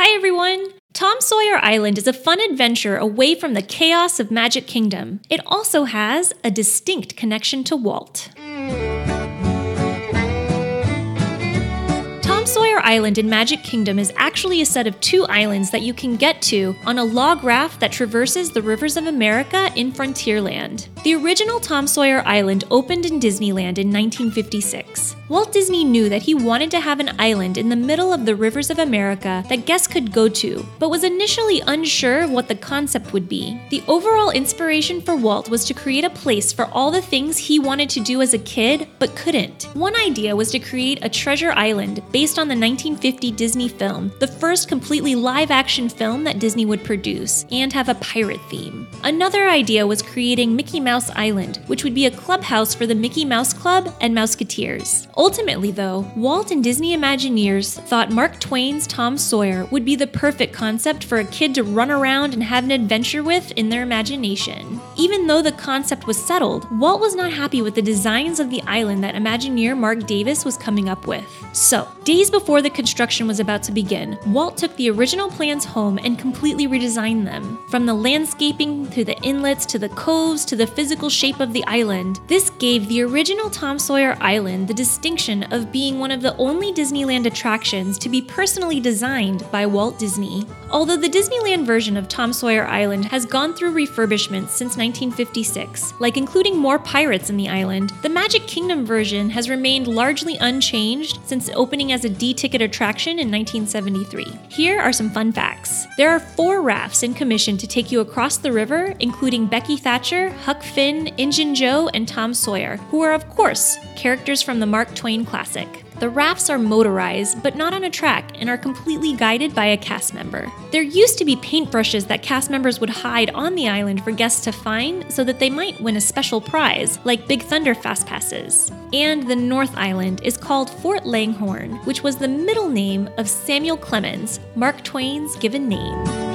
Hi, everyone! Tom Sawyer Island is a fun adventure away from the chaos of Magic Kingdom. It also has a distinct connection to Walt. Tom Sawyer Island in Magic Kingdom is actually a set of two islands that you can get to on a log raft that traverses the rivers of America in Frontierland. The original Tom Sawyer Island opened in Disneyland in 1956. Walt Disney knew that he wanted to have an island in the middle of the rivers of America that guests could go to, but was initially unsure what the concept would be. The overall inspiration for Walt was to create a place for all the things he wanted to do as a kid but couldn't. One idea was to create a treasure island based on the 1950 Disney film, the first completely live action film that Disney would produce, and have a pirate theme. Another idea was creating Mickey Mouse Island, which would be a clubhouse for the Mickey Mouse Club and Mouseketeers. Ultimately, though, Walt and Disney Imagineers thought Mark Twain's Tom Sawyer would be the perfect concept for a kid to run around and have an adventure with in their imagination. Even though the concept was settled, Walt was not happy with the designs of the island that Imagineer Marc Davis was coming up with. So, days before the construction was about to begin, Walt took the original plans home and completely redesigned them. From the landscaping to the inlets to the coves to the physical shape of the island, this gave the original Tom Sawyer Island the distinction of being one of the only Disneyland attractions to be personally designed by Walt Disney. Although the Disneyland version of Tom Sawyer Island has gone through refurbishments since 1956, like including more pirates in the island, the Magic Kingdom version has remained largely unchanged since opening as a D ticket attraction in 1973. Here are some fun facts. There are four rafts in commission to take you across the river, including Becky Thatcher, Huck Finn, Injun Joe, and Tom Sawyer, who are, of course, characters from the Mark Twain classic. The rafts are motorized, but not on a track, and are completely guided by a cast member. There used to be paintbrushes that cast members would hide on the island for guests to find so that they might win a special prize, like Big Thunder Fast Passes. And the North Island is called Fort Langhorne, which was the middle name of Samuel Clemens, Mark Twain's given name.